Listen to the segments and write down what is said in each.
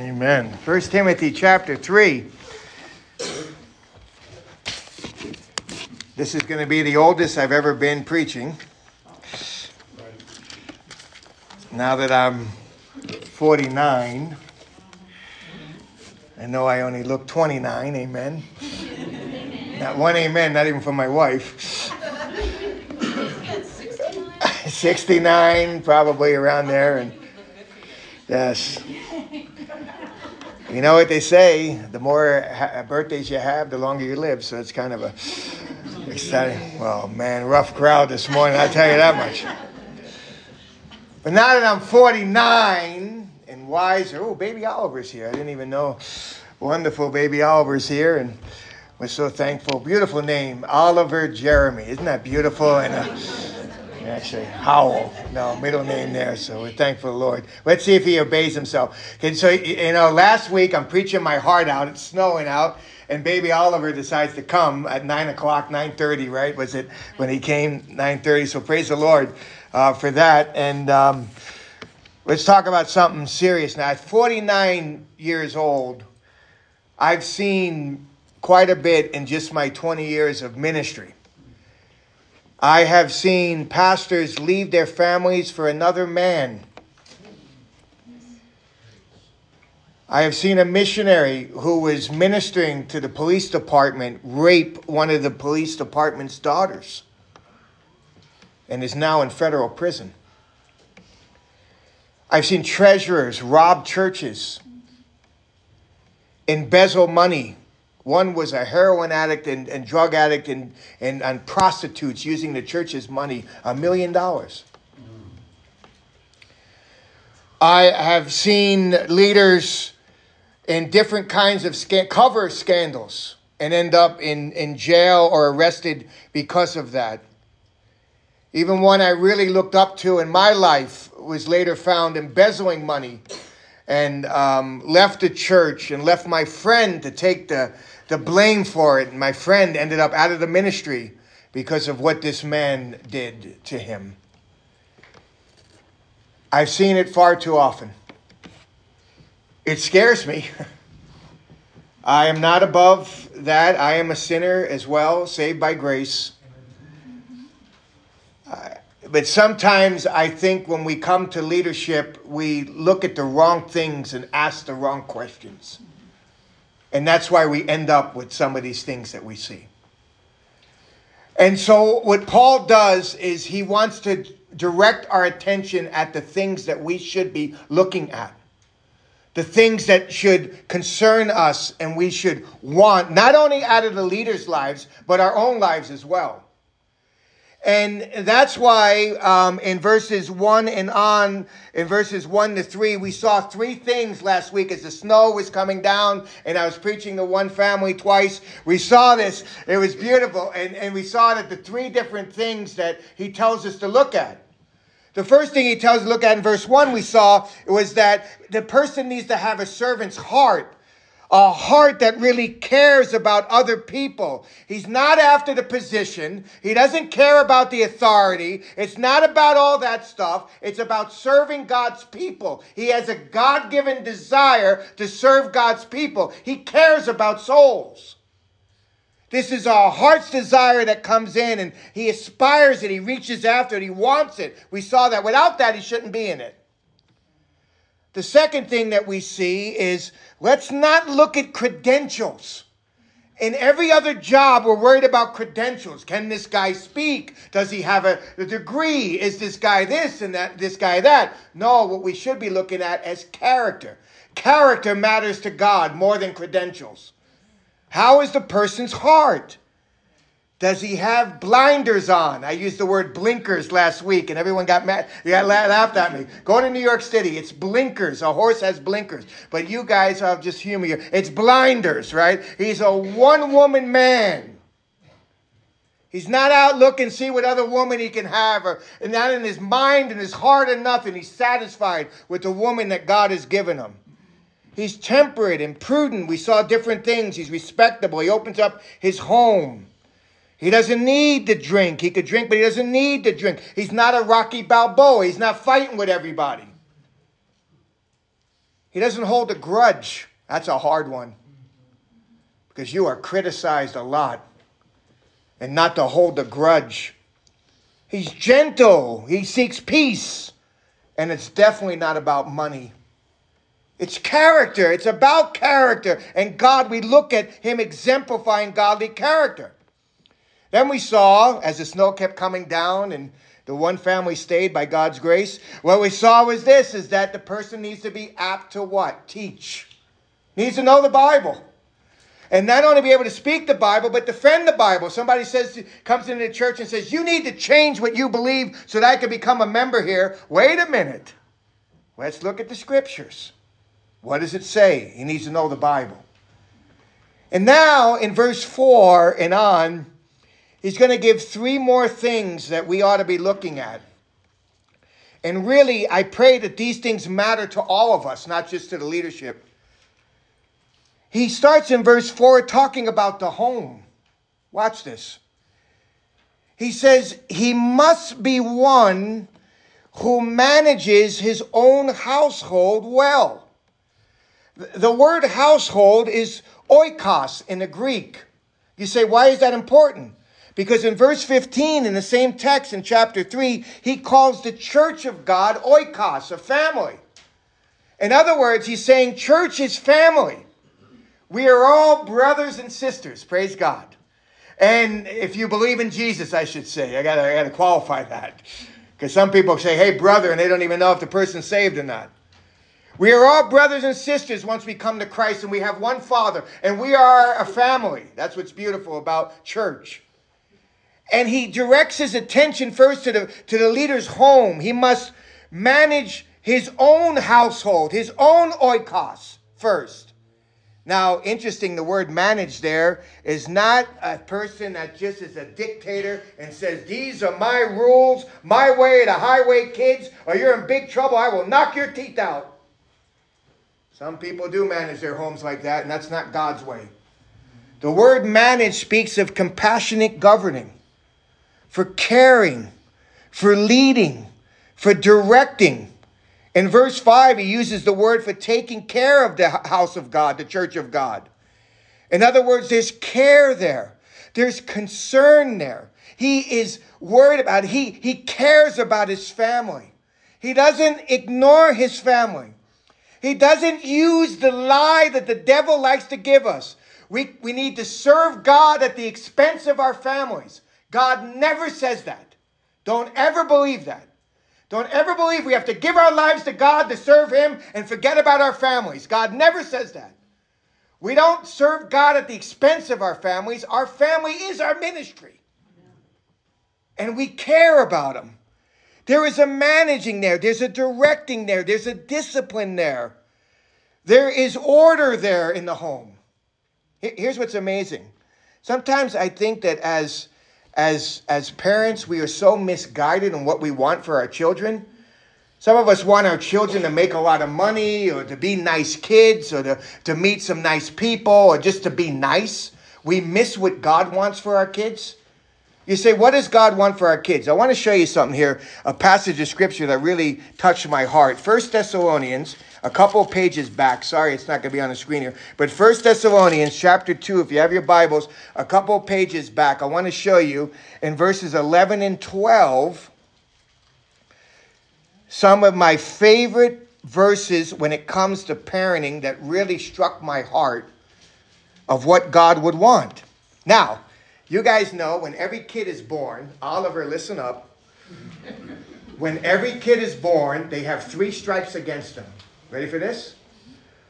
Amen. First Timothy chapter 3. This is going to be the oldest I've ever been preaching. Now that I'm 49, I know I only look 29, amen. Not one amen, not even for my wife. 69, probably around there. And yes. You know what they say, the more ha- birthdays you have, the longer you live. So it's kind of a exciting. Well, man, rough crowd this morning, I'll tell you that much. But now that I'm 49 and wiser, oh, baby Oliver's here. I didn't even know. Wonderful baby Oliver's here. And we're so thankful. Beautiful name, Oliver Jeremy. Isn't that beautiful? And uh, actually Howell, no middle name there. So we're thankful, the Lord. Let's see if he obeys himself. And so you know, last week I'm preaching my heart out. It's snowing out, and baby Oliver decides to come at nine o'clock, nine thirty. Right? Was it when he came nine thirty? So praise the Lord uh, for that. And um, let's talk about something serious now. At 49 years old, I've seen quite a bit in just my 20 years of ministry. I have seen pastors leave their families for another man. I have seen a missionary who was ministering to the police department rape one of the police department's daughters and is now in federal prison. I've seen treasurers rob churches, embezzle money one was a heroin addict and, and drug addict and, and, and prostitutes using the church's money, a million dollars. I have seen leaders in different kinds of sca- cover scandals and end up in, in jail or arrested because of that. Even one I really looked up to in my life was later found embezzling money and um, left the church and left my friend to take the, the blame for it. And my friend ended up out of the ministry because of what this man did to him. I've seen it far too often. It scares me. I am not above that. I am a sinner as well, saved by grace. But sometimes I think when we come to leadership, we look at the wrong things and ask the wrong questions. And that's why we end up with some of these things that we see. And so, what Paul does is he wants to direct our attention at the things that we should be looking at, the things that should concern us and we should want, not only out of the leaders' lives, but our own lives as well. And that's why um, in verses 1 and on, in verses 1 to 3, we saw three things last week as the snow was coming down and I was preaching to one family twice. We saw this. It was beautiful. And, and we saw that the three different things that he tells us to look at. The first thing he tells us to look at in verse 1 we saw was that the person needs to have a servant's heart a heart that really cares about other people. He's not after the position. He doesn't care about the authority. It's not about all that stuff. It's about serving God's people. He has a God given desire to serve God's people. He cares about souls. This is our heart's desire that comes in and he aspires it. He reaches after it. He wants it. We saw that. Without that, he shouldn't be in it. The second thing that we see is let's not look at credentials. In every other job, we're worried about credentials. Can this guy speak? Does he have a, degree? Is this guy this and that, this guy that? No, what we should be looking at is character. Character matters to God more than credentials. How is the person's heart? Does he have blinders on? I used the word blinkers last week and everyone got mad. Yeah, laughed at me. Go to New York City. It's blinkers. A horse has blinkers. But you guys have just humor. It's blinders, right? He's a one woman man. He's not out looking, see what other woman he can have, or and not in his mind and his heart or nothing. He's satisfied with the woman that God has given him. He's temperate and prudent. We saw different things. He's respectable. He opens up his home. He doesn't need to drink. He could drink, but he doesn't need to drink. He's not a Rocky Balboa. He's not fighting with everybody. He doesn't hold a grudge. That's a hard one because you are criticized a lot. And not to hold a grudge. He's gentle, he seeks peace, and it's definitely not about money. It's character. It's about character. And God, we look at him exemplifying godly character. Then we saw, as the snow kept coming down and the one family stayed by God's grace, what we saw was this is that the person needs to be apt to what? Teach. Needs to know the Bible. And not only be able to speak the Bible, but defend the Bible. Somebody says comes into the church and says, You need to change what you believe so that I can become a member here. Wait a minute. Let's look at the scriptures. What does it say? He needs to know the Bible. And now in verse 4 and on, he's going to give three more things that we ought to be looking at. And really, I pray that these things matter to all of us, not just to the leadership. He starts in verse 4 talking about the home. Watch this. He says, He must be one who manages his own household well. The word household is oikos in the Greek. You say, why is that important? Because in verse 15, in the same text in chapter 3, he calls the church of God oikos, a family. In other words, he's saying church is family. We are all brothers and sisters, praise God. And if you believe in Jesus, I should say, I gotta, I gotta qualify that. Because some people say, hey, brother, and they don't even know if the person's saved or not. We are all brothers and sisters once we come to Christ and we have one Father and we are a family. That's what's beautiful about church. And he directs his attention first to the, to the leader's home. He must manage his own household, his own oikos first. Now, interesting, the word manage there is not a person that just is a dictator and says, These are my rules, my way, the highway, kids, or you're in big trouble. I will knock your teeth out. Some people do manage their homes like that, and that's not God's way. The word manage speaks of compassionate governing, for caring, for leading, for directing. In verse 5, he uses the word for taking care of the house of God, the church of God. In other words, there's care there, there's concern there. He is worried about it. He, he cares about his family. He doesn't ignore his family. He doesn't use the lie that the devil likes to give us. We, we need to serve God at the expense of our families. God never says that. Don't ever believe that. Don't ever believe we have to give our lives to God to serve Him and forget about our families. God never says that. We don't serve God at the expense of our families. Our family is our ministry. And we care about them. There is a managing there, there's a directing there, there's a discipline there. There is order there in the home. Here's what's amazing. Sometimes I think that as as as parents we are so misguided in what we want for our children. Some of us want our children to make a lot of money or to be nice kids or to, to meet some nice people or just to be nice. We miss what God wants for our kids. You say, what does God want for our kids? I want to show you something here, a passage of scripture that really touched my heart. First Thessalonians, a couple pages back. Sorry, it's not going to be on the screen here. But First Thessalonians chapter 2, if you have your Bibles, a couple pages back, I want to show you in verses 11 and 12 some of my favorite verses when it comes to parenting that really struck my heart of what God would want. Now, you guys know when every kid is born, Oliver, listen up. When every kid is born, they have three stripes against them. Ready for this?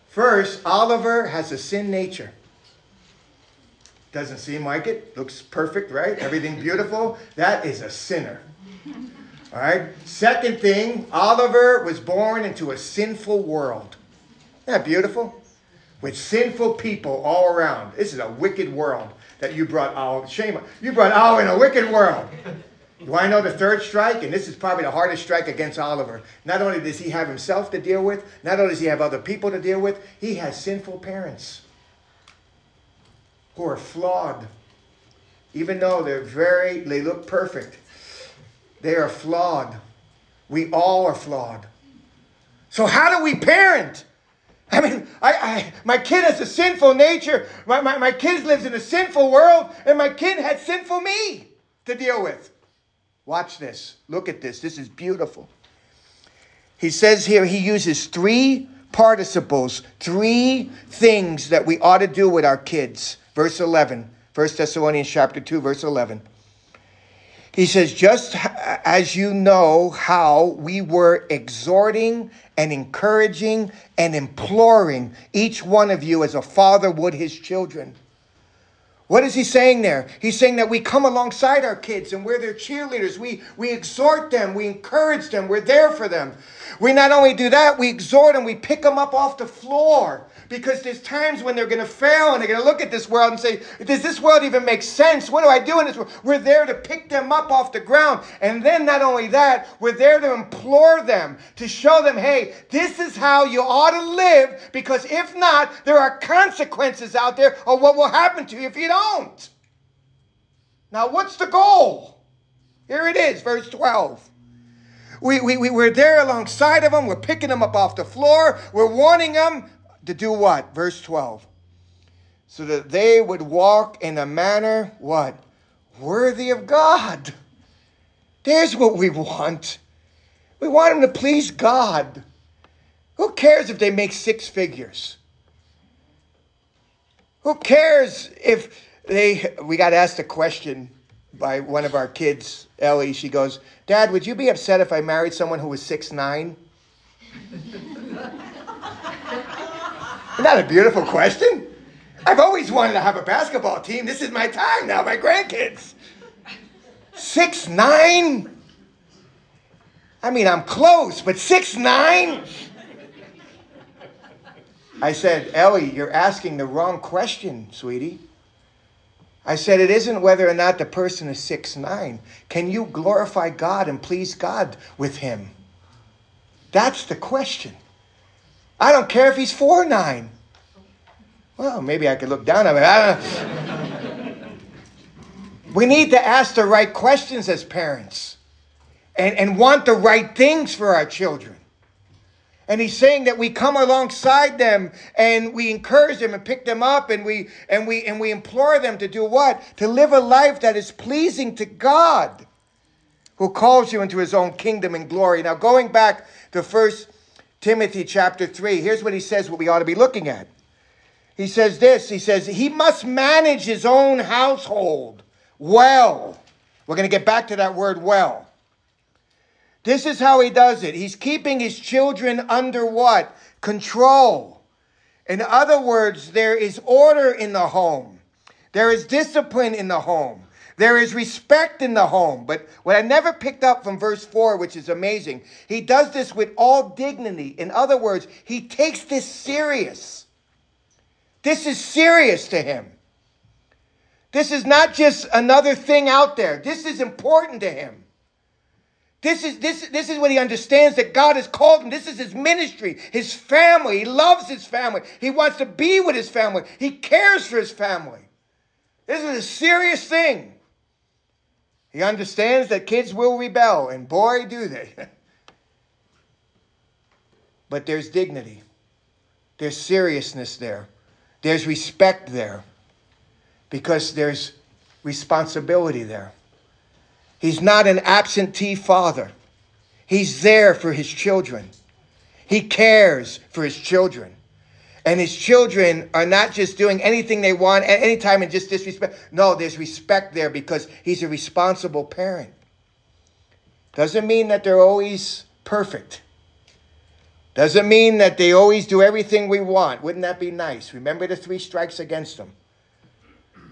First, Oliver has a sin nature. Doesn't seem like it. Looks perfect, right? Everything beautiful. That is a sinner. All right. Second thing, Oliver was born into a sinful world. Isn't that beautiful? With sinful people all around. This is a wicked world that you brought Al. Shame. You brought Al in a wicked world. You want to know the third strike? And this is probably the hardest strike against Oliver. Not only does he have himself to deal with, not only does he have other people to deal with, he has sinful parents who are flawed. Even though they're very, they look perfect, they are flawed. We all are flawed. So, how do we parent? I mean, I, I, my kid has a sinful nature. My, my, my kid lives in a sinful world, and my kid had sinful me to deal with. Watch this. Look at this. This is beautiful. He says here, he uses three participles, three things that we ought to do with our kids. Verse 11, 1 Thessalonians chapter 2, verse 11. He says, just as you know how we were exhorting and encouraging and imploring each one of you as a father would his children. What is he saying there? He's saying that we come alongside our kids and we're their cheerleaders. We, we exhort them, we encourage them, we're there for them. We not only do that, we exhort them, we pick them up off the floor because there's times when they're going to fail and they're going to look at this world and say, Does this world even make sense? What do I do in this world? We're there to pick them up off the ground. And then, not only that, we're there to implore them, to show them, Hey, this is how you ought to live because if not, there are consequences out there of what will happen to you if you don't. Now, what's the goal? Here it is, verse 12. We, we, we, we're there alongside of them. We're picking them up off the floor. We're warning them to do what? Verse 12. So that they would walk in a manner, what? Worthy of God. There's what we want. We want them to please God. Who cares if they make six figures? Who cares if they, we got asked a question by one of our kids, Ellie. She goes, Dad, would you be upset if I married someone who was six nine? Isn't that a beautiful question? I've always wanted to have a basketball team. This is my time now, my grandkids. Six nine? I mean, I'm close, but six nine? I said, Ellie, you're asking the wrong question, sweetie. I said, it isn't whether or not the person is six nine. Can you glorify God and please God with him? That's the question. I don't care if he's four nine. Well, maybe I could look down on him. we need to ask the right questions as parents and, and want the right things for our children. And he's saying that we come alongside them and we encourage them and pick them up and we and we and we implore them to do what? To live a life that is pleasing to God who calls you into his own kingdom and glory. Now going back to first Timothy chapter 3. Here's what he says what we ought to be looking at. He says this He says, he must manage his own household well. We're going to get back to that word well. This is how he does it. He's keeping his children under what? Control. In other words, there is order in the home. There is discipline in the home. There is respect in the home. But what I never picked up from verse 4, which is amazing, he does this with all dignity. In other words, he takes this serious. This is serious to him. This is not just another thing out there. This is important to him. This is, this, this is what he understands that God has called him. This is his ministry, his family. He loves his family. He wants to be with his family. He cares for his family. This is a serious thing. He understands that kids will rebel, and boy, do they. but there's dignity, there's seriousness there, there's respect there, because there's responsibility there. He's not an absentee father, he's there for his children. He cares for his children. And his children are not just doing anything they want at any time and just disrespect. No, there's respect there because he's a responsible parent. Doesn't mean that they're always perfect. Doesn't mean that they always do everything we want. Wouldn't that be nice? Remember the three strikes against them.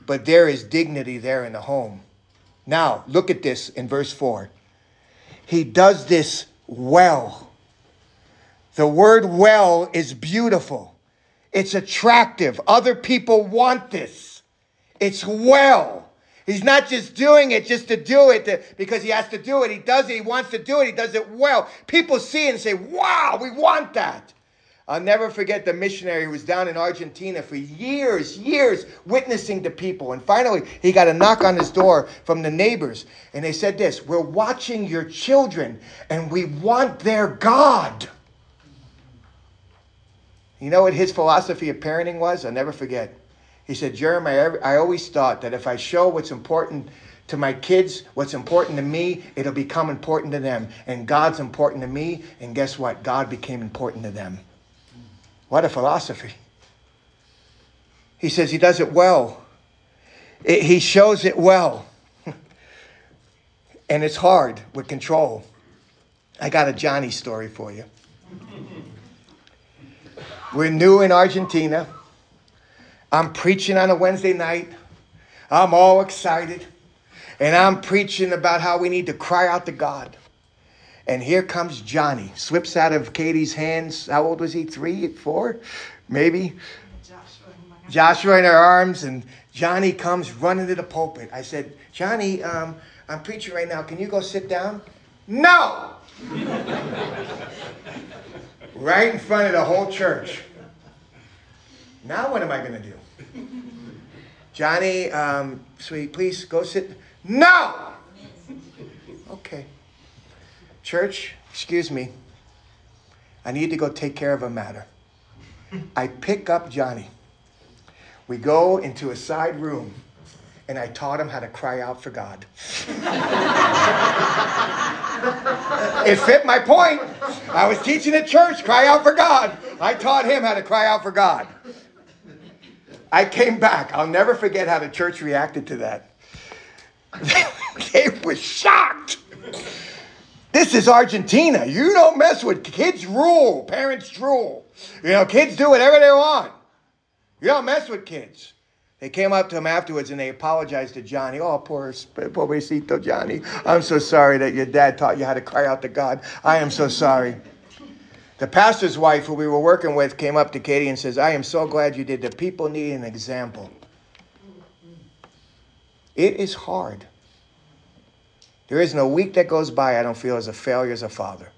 But there is dignity there in the home. Now, look at this in verse 4. He does this well. The word well is beautiful. It's attractive. Other people want this. It's well. He's not just doing it just to do it to, because he has to do it. He does it. He wants to do it. He does it well. People see it and say, wow, we want that. I'll never forget the missionary who was down in Argentina for years, years, witnessing to people. And finally, he got a knock on his door from the neighbors. And they said this We're watching your children, and we want their God. You know what his philosophy of parenting was? I'll never forget. He said, Jeremy, I always thought that if I show what's important to my kids, what's important to me, it'll become important to them. And God's important to me, and guess what? God became important to them. What a philosophy. He says he does it well. It, he shows it well. and it's hard with control. I got a Johnny story for you. We're new in Argentina. I'm preaching on a Wednesday night. I'm all excited. And I'm preaching about how we need to cry out to God. And here comes Johnny, slips out of Katie's hands. How old was he? Three, four, maybe? Joshua, Joshua in her arms, and Johnny comes running to the pulpit. I said, Johnny, um, I'm preaching right now. Can you go sit down? No! Right in front of the whole church. Now what am I going to do? Johnny, um, sweet, please go sit. No! Okay. Church, excuse me. I need to go take care of a matter. I pick up Johnny. We go into a side room, and I taught him how to cry out for God. it fit my point. I was teaching at church, cry out for God. I taught him how to cry out for God. I came back. I'll never forget how the church reacted to that. they were shocked. This is Argentina. You don't mess with kids rule, parents rule. You know, kids do whatever they want. You don't mess with kids. They came up to him afterwards and they apologized to Johnny. Oh, poor pobrecito Johnny. I'm so sorry that your dad taught you how to cry out to God. I am so sorry. The pastor's wife, who we were working with, came up to Katie and says, I am so glad you did. The people need an example. It is hard. There isn't a week that goes by I don't feel as a failure as a father.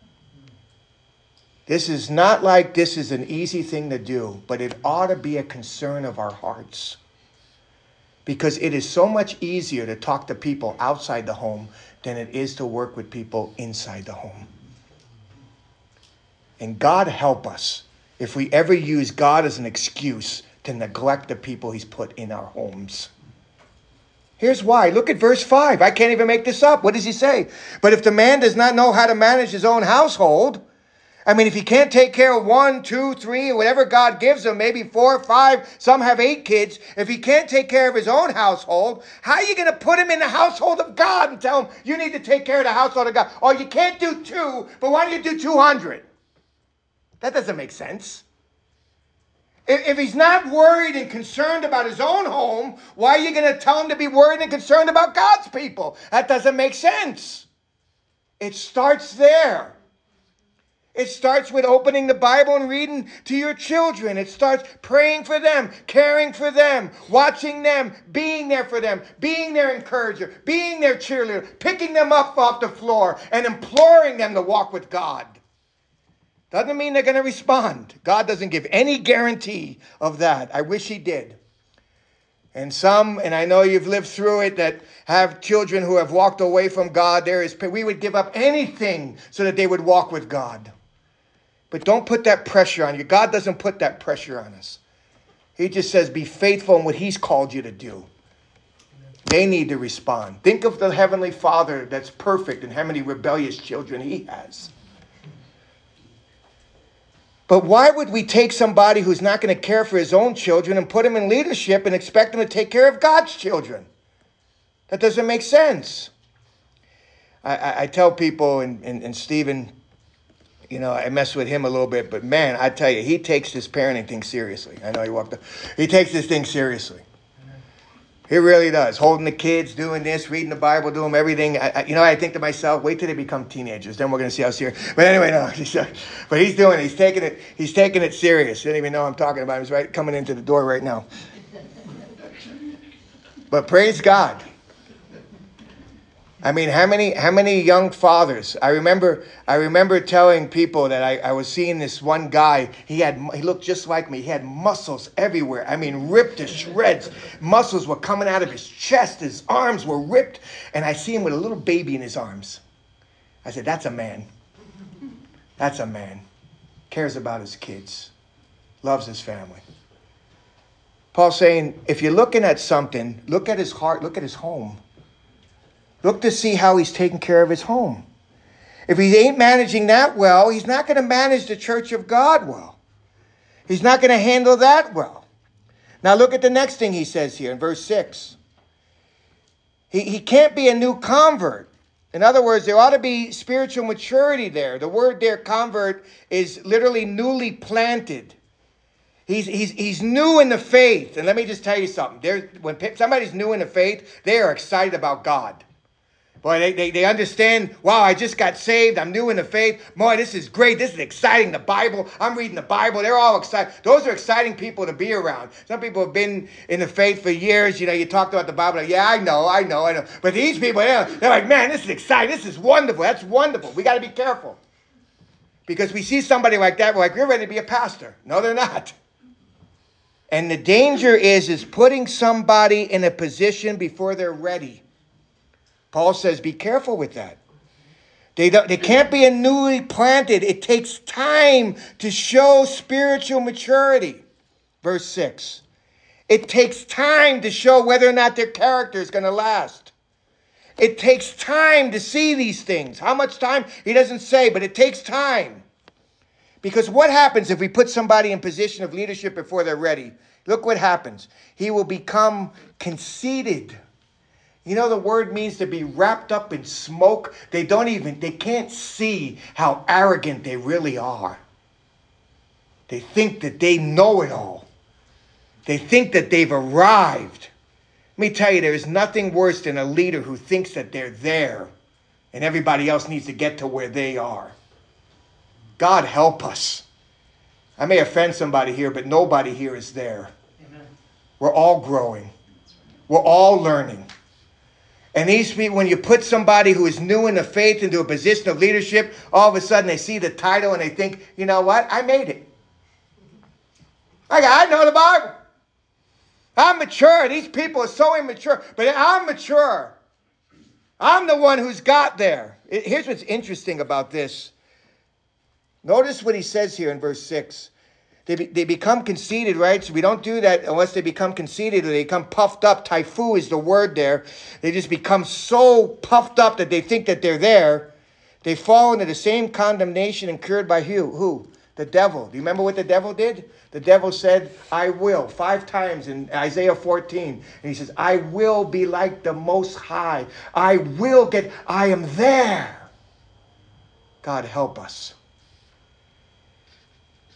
This is not like this is an easy thing to do, but it ought to be a concern of our hearts. Because it is so much easier to talk to people outside the home than it is to work with people inside the home. And God help us if we ever use God as an excuse to neglect the people He's put in our homes. Here's why. Look at verse 5. I can't even make this up. What does he say? But if the man does not know how to manage his own household, I mean, if he can't take care of one, two, three, whatever God gives him, maybe four, five, some have eight kids. If he can't take care of his own household, how are you going to put him in the household of God and tell him you need to take care of the household of God? Oh, you can't do two, but why don't you do 200? That doesn't make sense. If he's not worried and concerned about his own home, why are you going to tell him to be worried and concerned about God's people? That doesn't make sense. It starts there. It starts with opening the Bible and reading to your children. It starts praying for them, caring for them, watching them, being there for them, being their encourager, being their cheerleader, picking them up off the floor, and imploring them to walk with God. Doesn't mean they're going to respond. God doesn't give any guarantee of that. I wish He did. And some, and I know you've lived through it, that have children who have walked away from God. There is, we would give up anything so that they would walk with God. But don't put that pressure on you. God doesn't put that pressure on us. He just says, be faithful in what He's called you to do. They need to respond. Think of the Heavenly Father that's perfect and how many rebellious children He has. But why would we take somebody who's not going to care for his own children and put him in leadership and expect him to take care of God's children? That doesn't make sense. I, I, I tell people, and, and, and Stephen, you know, I mess with him a little bit, but man, I tell you, he takes this parenting thing seriously. I know he walked up. He takes this thing seriously. He really does. Holding the kids, doing this, reading the Bible, doing everything. I, I, you know, I think to myself, wait till they become teenagers, then we're going to see how serious. But anyway, no. but he's doing it. He's taking it. He's taking it serious. Didn't even know I'm talking about. Him. He's right coming into the door right now. But praise God. I mean, how many how many young fathers? I remember I remember telling people that I, I was seeing this one guy. He had he looked just like me. He had muscles everywhere. I mean, ripped to shreds. Muscles were coming out of his chest. His arms were ripped, and I see him with a little baby in his arms. I said, "That's a man. That's a man. Cares about his kids. loves his family. Paul's saying, if you're looking at something, look at his heart, look at his home. Look to see how he's taking care of his home. If he ain't managing that well, he's not going to manage the church of God well. He's not going to handle that well. Now look at the next thing he says here in verse 6. He, he can't be a new convert. In other words, there ought to be spiritual maturity there. The word there, convert, is literally newly planted. He's, he's, he's new in the faith. And let me just tell you something. There, when somebody's new in the faith, they are excited about God. Boy, they, they, they understand, wow, I just got saved. I'm new in the faith. Boy, this is great. This is exciting. The Bible. I'm reading the Bible. They're all excited. Those are exciting people to be around. Some people have been in the faith for years. You know, you talked about the Bible. Yeah, I know, I know, I know. But these people, they're, they're like, man, this is exciting. This is wonderful. That's wonderful. We got to be careful. Because we see somebody like that, we're like, you're ready to be a pastor. No, they're not. And the danger is, is putting somebody in a position before they're ready. Paul says, be careful with that. They, they can't be a newly planted. It takes time to show spiritual maturity. Verse 6. It takes time to show whether or not their character is going to last. It takes time to see these things. How much time? He doesn't say, but it takes time. Because what happens if we put somebody in position of leadership before they're ready? Look what happens. He will become conceited you know, the word means to be wrapped up in smoke. They don't even, they can't see how arrogant they really are. They think that they know it all. They think that they've arrived. Let me tell you, there is nothing worse than a leader who thinks that they're there and everybody else needs to get to where they are. God help us. I may offend somebody here, but nobody here is there. Amen. We're all growing, we're all learning. And these people, when you put somebody who is new in the faith into a position of leadership, all of a sudden they see the title and they think, you know what? I made it. I, I know the Bible. I'm mature. These people are so immature, but I'm mature. I'm the one who's got there. Here's what's interesting about this. Notice what he says here in verse 6. They, be, they become conceited, right? So we don't do that unless they become conceited or they become puffed up. Taifu is the word there. They just become so puffed up that they think that they're there. They fall into the same condemnation incurred by who? Who? The devil. Do you remember what the devil did? The devil said, I will, five times in Isaiah 14. And he says, I will be like the Most High. I will get, I am there. God help us.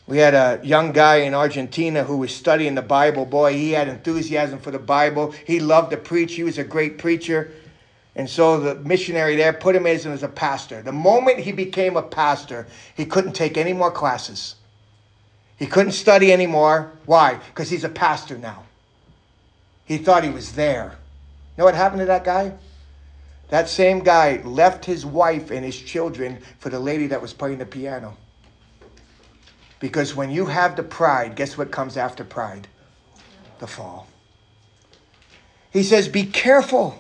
We had a young guy in Argentina who was studying the Bible. Boy, he had enthusiasm for the Bible. He loved to preach. He was a great preacher. And so the missionary there put him as, as a pastor. The moment he became a pastor, he couldn't take any more classes. He couldn't study anymore. Why? Because he's a pastor now. He thought he was there. You know what happened to that guy? That same guy left his wife and his children for the lady that was playing the piano. Because when you have the pride, guess what comes after pride? The fall. He says, be careful.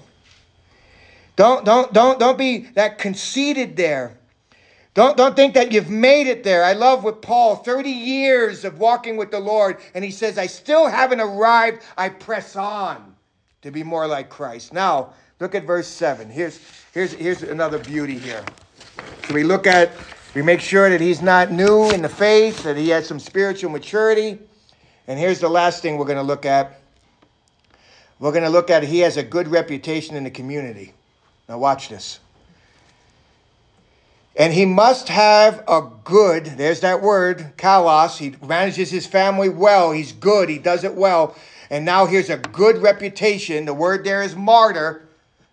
Don't, don't, don't, don't be that conceited there. Don't, don't think that you've made it there. I love with Paul, 30 years of walking with the Lord, and he says, I still haven't arrived. I press on to be more like Christ. Now, look at verse 7. Here's, here's, here's another beauty here. Can we look at we make sure that he's not new in the faith, that he has some spiritual maturity. And here's the last thing we're going to look at. We're going to look at he has a good reputation in the community. Now, watch this. And he must have a good, there's that word, kalos. He manages his family well. He's good. He does it well. And now here's a good reputation. The word there is martyr.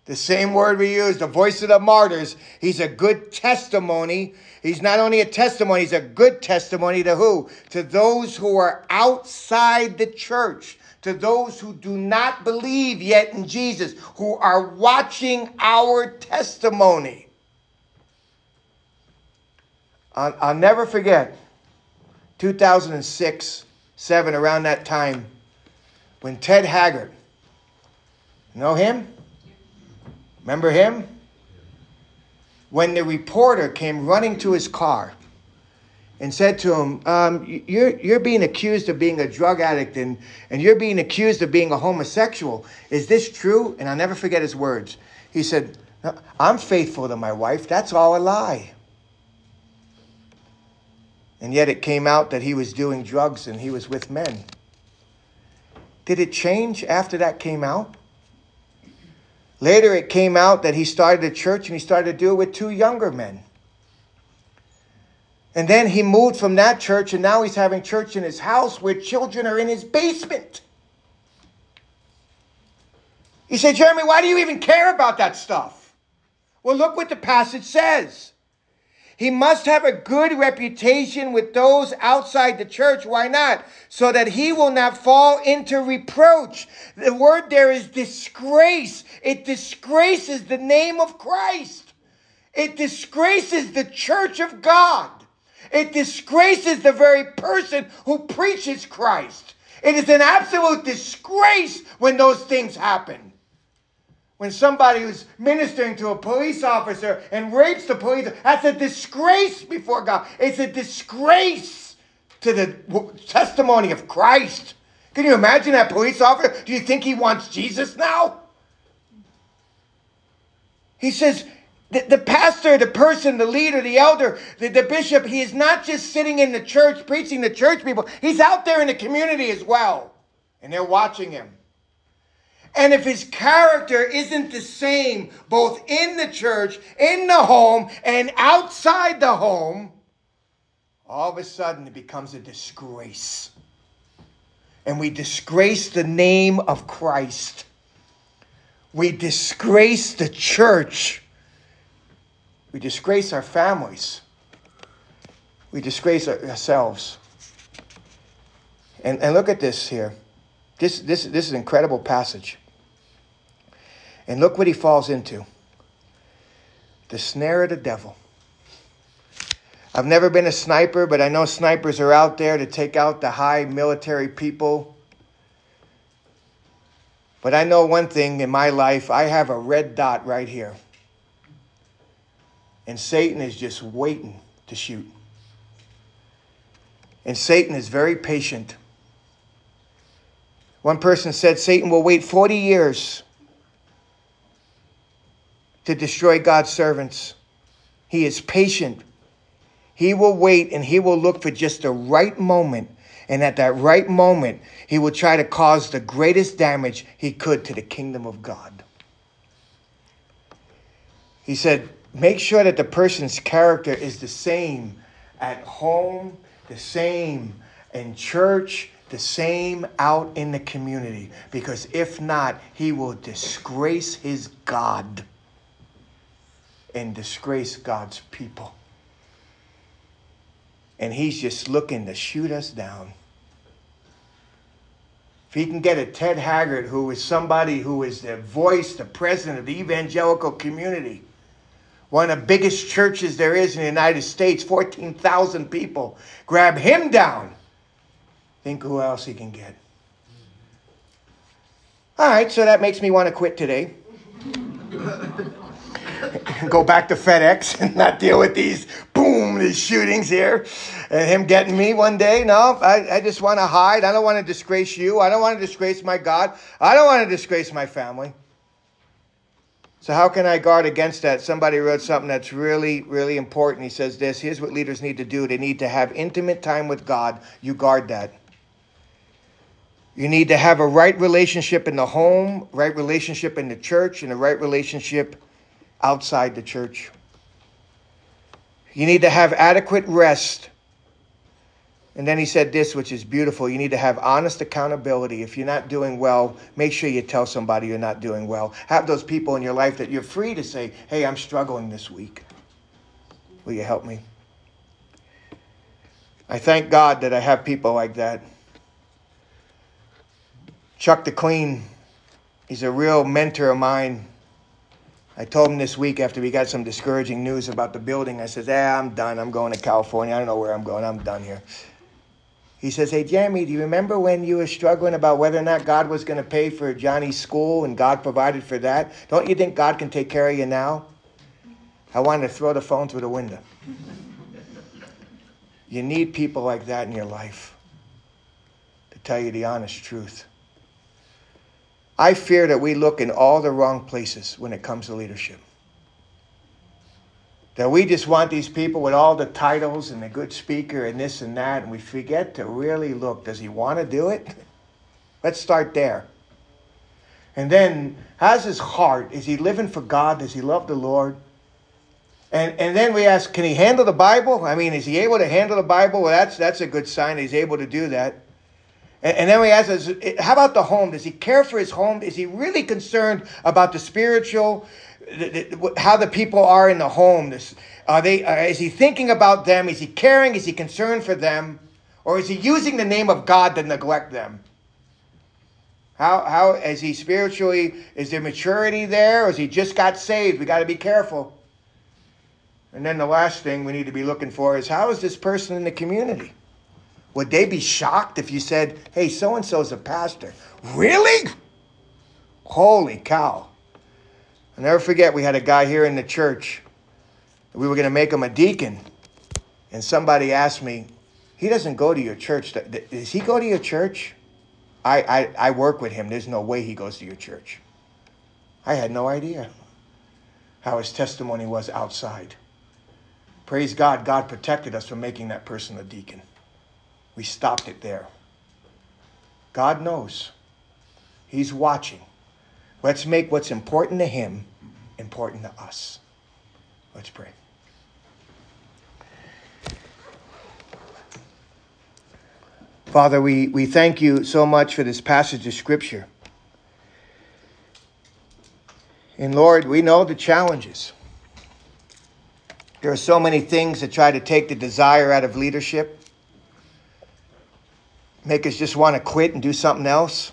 The same word we use, the voice of the martyrs. He's a good testimony. He's not only a testimony, he's a good testimony to who? To those who are outside the church, to those who do not believe yet in Jesus, who are watching our testimony. I'll, I'll never forget 2006, 7, around that time, when Ted Haggard, know him? Remember him? When the reporter came running to his car and said to him, um, you're, you're being accused of being a drug addict and, and you're being accused of being a homosexual. Is this true? And I'll never forget his words. He said, I'm faithful to my wife. That's all a lie. And yet it came out that he was doing drugs and he was with men. Did it change after that came out? Later, it came out that he started a church and he started to do it with two younger men. And then he moved from that church, and now he's having church in his house where children are in his basement. He said, Jeremy, why do you even care about that stuff? Well, look what the passage says. He must have a good reputation with those outside the church. Why not? So that he will not fall into reproach. The word there is disgrace. It disgraces the name of Christ. It disgraces the church of God. It disgraces the very person who preaches Christ. It is an absolute disgrace when those things happen. When somebody who's ministering to a police officer and rapes the police, that's a disgrace before God. It's a disgrace to the testimony of Christ. Can you imagine that police officer? Do you think he wants Jesus now? He says, the, the pastor, the person, the leader, the elder, the, the bishop, he is not just sitting in the church preaching to church people. He's out there in the community as well. And they're watching him. And if his character isn't the same both in the church, in the home, and outside the home, all of a sudden it becomes a disgrace. And we disgrace the name of Christ. We disgrace the church. We disgrace our families. We disgrace ourselves. And, and look at this here. This, this, this is an incredible passage. And look what he falls into the snare of the devil. I've never been a sniper, but I know snipers are out there to take out the high military people. But I know one thing in my life I have a red dot right here. And Satan is just waiting to shoot. And Satan is very patient. One person said Satan will wait 40 years to destroy God's servants. He is patient. He will wait and he will look for just the right moment. And at that right moment, he will try to cause the greatest damage he could to the kingdom of God. He said, make sure that the person's character is the same at home, the same in church, the same out in the community. Because if not, he will disgrace his God and disgrace God's people. And he's just looking to shoot us down. If he can get a Ted Haggard, who is somebody who is the voice, the president of the evangelical community, one of the biggest churches there is in the United States, 14,000 people. Grab him down. Think who else he can get. All right, so that makes me want to quit today. Go back to FedEx and not deal with these boom, these shootings here, and him getting me one day. No, I, I just want to hide. I don't want to disgrace you. I don't want to disgrace my God. I don't want to disgrace my family. So, how can I guard against that? Somebody wrote something that's really, really important. He says this here's what leaders need to do they need to have intimate time with God. You guard that. You need to have a right relationship in the home, right relationship in the church, and a right relationship outside the church. You need to have adequate rest and then he said this, which is beautiful. You need to have honest accountability. If you're not doing well, make sure you tell somebody you're not doing well. Have those people in your life that you're free to say, hey, I'm struggling this week. Will you help me? I thank God that I have people like that. Chuck the Clean, he's a real mentor of mine. I told him this week after we got some discouraging news about the building, I said, "Yeah, I'm done. I'm going to California. I don't know where I'm going. I'm done here. He says, Hey, Jeremy, do you remember when you were struggling about whether or not God was going to pay for Johnny's school and God provided for that? Don't you think God can take care of you now? I wanted to throw the phone through the window. You need people like that in your life to tell you the honest truth. I fear that we look in all the wrong places when it comes to leadership. That we just want these people with all the titles and the good speaker and this and that, and we forget to really look. Does he want to do it? Let's start there. And then, how's his heart? Is he living for God? Does he love the Lord? And, and then we ask, can he handle the Bible? I mean, is he able to handle the Bible? Well, that's, that's a good sign he's able to do that. And, and then we ask, how about the home? Does he care for his home? Is he really concerned about the spiritual, how the people are in the home? Are they, uh, is he thinking about them? Is he caring? Is he concerned for them? Or is he using the name of God to neglect them? How, how is he spiritually? Is there maturity there? Or is he just got saved? We got to be careful. And then the last thing we need to be looking for is how is this person in the community? Would they be shocked if you said, hey, so and so's a pastor? Really? Holy cow. I'll never forget, we had a guy here in the church. We were going to make him a deacon. And somebody asked me, he doesn't go to your church. Does he go to your church? I, I, I work with him. There's no way he goes to your church. I had no idea how his testimony was outside. Praise God, God protected us from making that person a deacon. We stopped it there. God knows. He's watching. Let's make what's important to Him important to us. Let's pray. Father, we, we thank you so much for this passage of Scripture. And Lord, we know the challenges. There are so many things that try to take the desire out of leadership, make us just want to quit and do something else.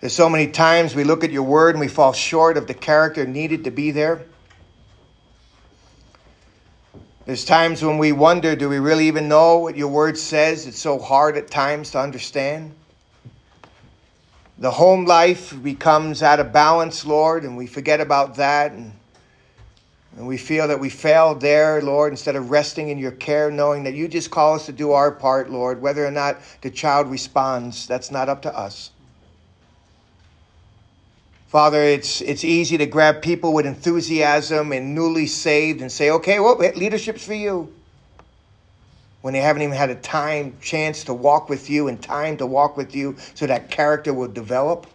There's so many times we look at your word and we fall short of the character needed to be there. There's times when we wonder do we really even know what your word says? It's so hard at times to understand. The home life becomes out of balance, Lord, and we forget about that. And and we feel that we failed there, Lord, instead of resting in your care, knowing that you just call us to do our part, Lord. Whether or not the child responds, that's not up to us. Father, it's, it's easy to grab people with enthusiasm and newly saved and say, okay, well, leadership's for you. When they haven't even had a time, chance to walk with you and time to walk with you so that character will develop.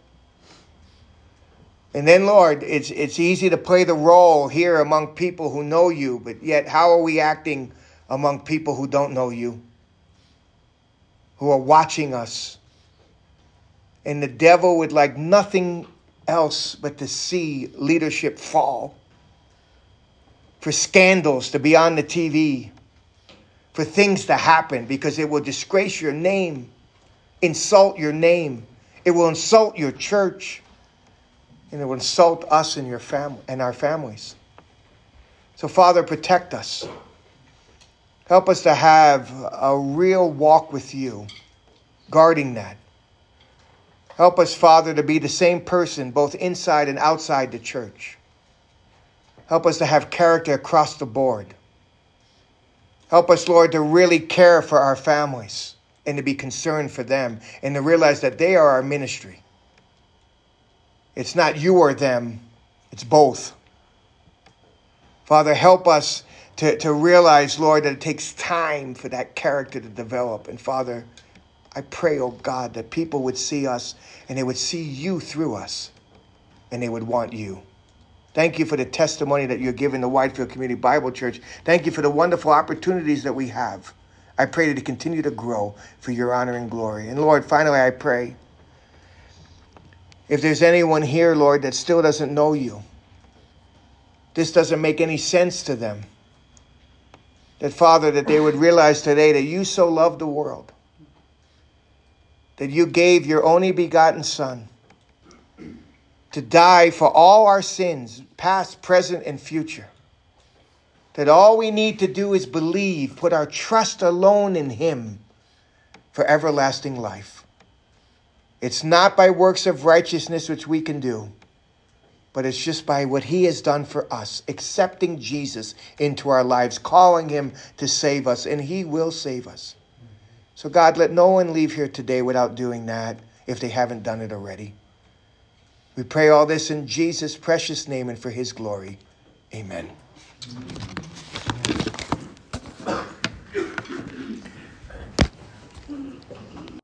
And then, Lord, it's, it's easy to play the role here among people who know you, but yet, how are we acting among people who don't know you, who are watching us? And the devil would like nothing else but to see leadership fall, for scandals to be on the TV, for things to happen because it will disgrace your name, insult your name, it will insult your church and it will insult us and your family and our families. So, Father, protect us. Help us to have a real walk with you, guarding that. Help us, Father, to be the same person both inside and outside the church. Help us to have character across the board. Help us, Lord, to really care for our families and to be concerned for them and to realize that they are our ministry. It's not you or them, it's both. Father, help us to, to realize, Lord, that it takes time for that character to develop. And Father, I pray, oh God, that people would see us and they would see you through us and they would want you. Thank you for the testimony that you're giving the Widefield Community Bible Church. Thank you for the wonderful opportunities that we have. I pray that it continue to grow for your honor and glory. And Lord, finally, I pray if there's anyone here, Lord, that still doesn't know you, this doesn't make any sense to them. That, Father, that they would realize today that you so loved the world, that you gave your only begotten Son to die for all our sins, past, present, and future. That all we need to do is believe, put our trust alone in Him for everlasting life. It's not by works of righteousness which we can do, but it's just by what He has done for us, accepting Jesus into our lives, calling Him to save us, and He will save us. So, God, let no one leave here today without doing that if they haven't done it already. We pray all this in Jesus' precious name and for His glory. Amen.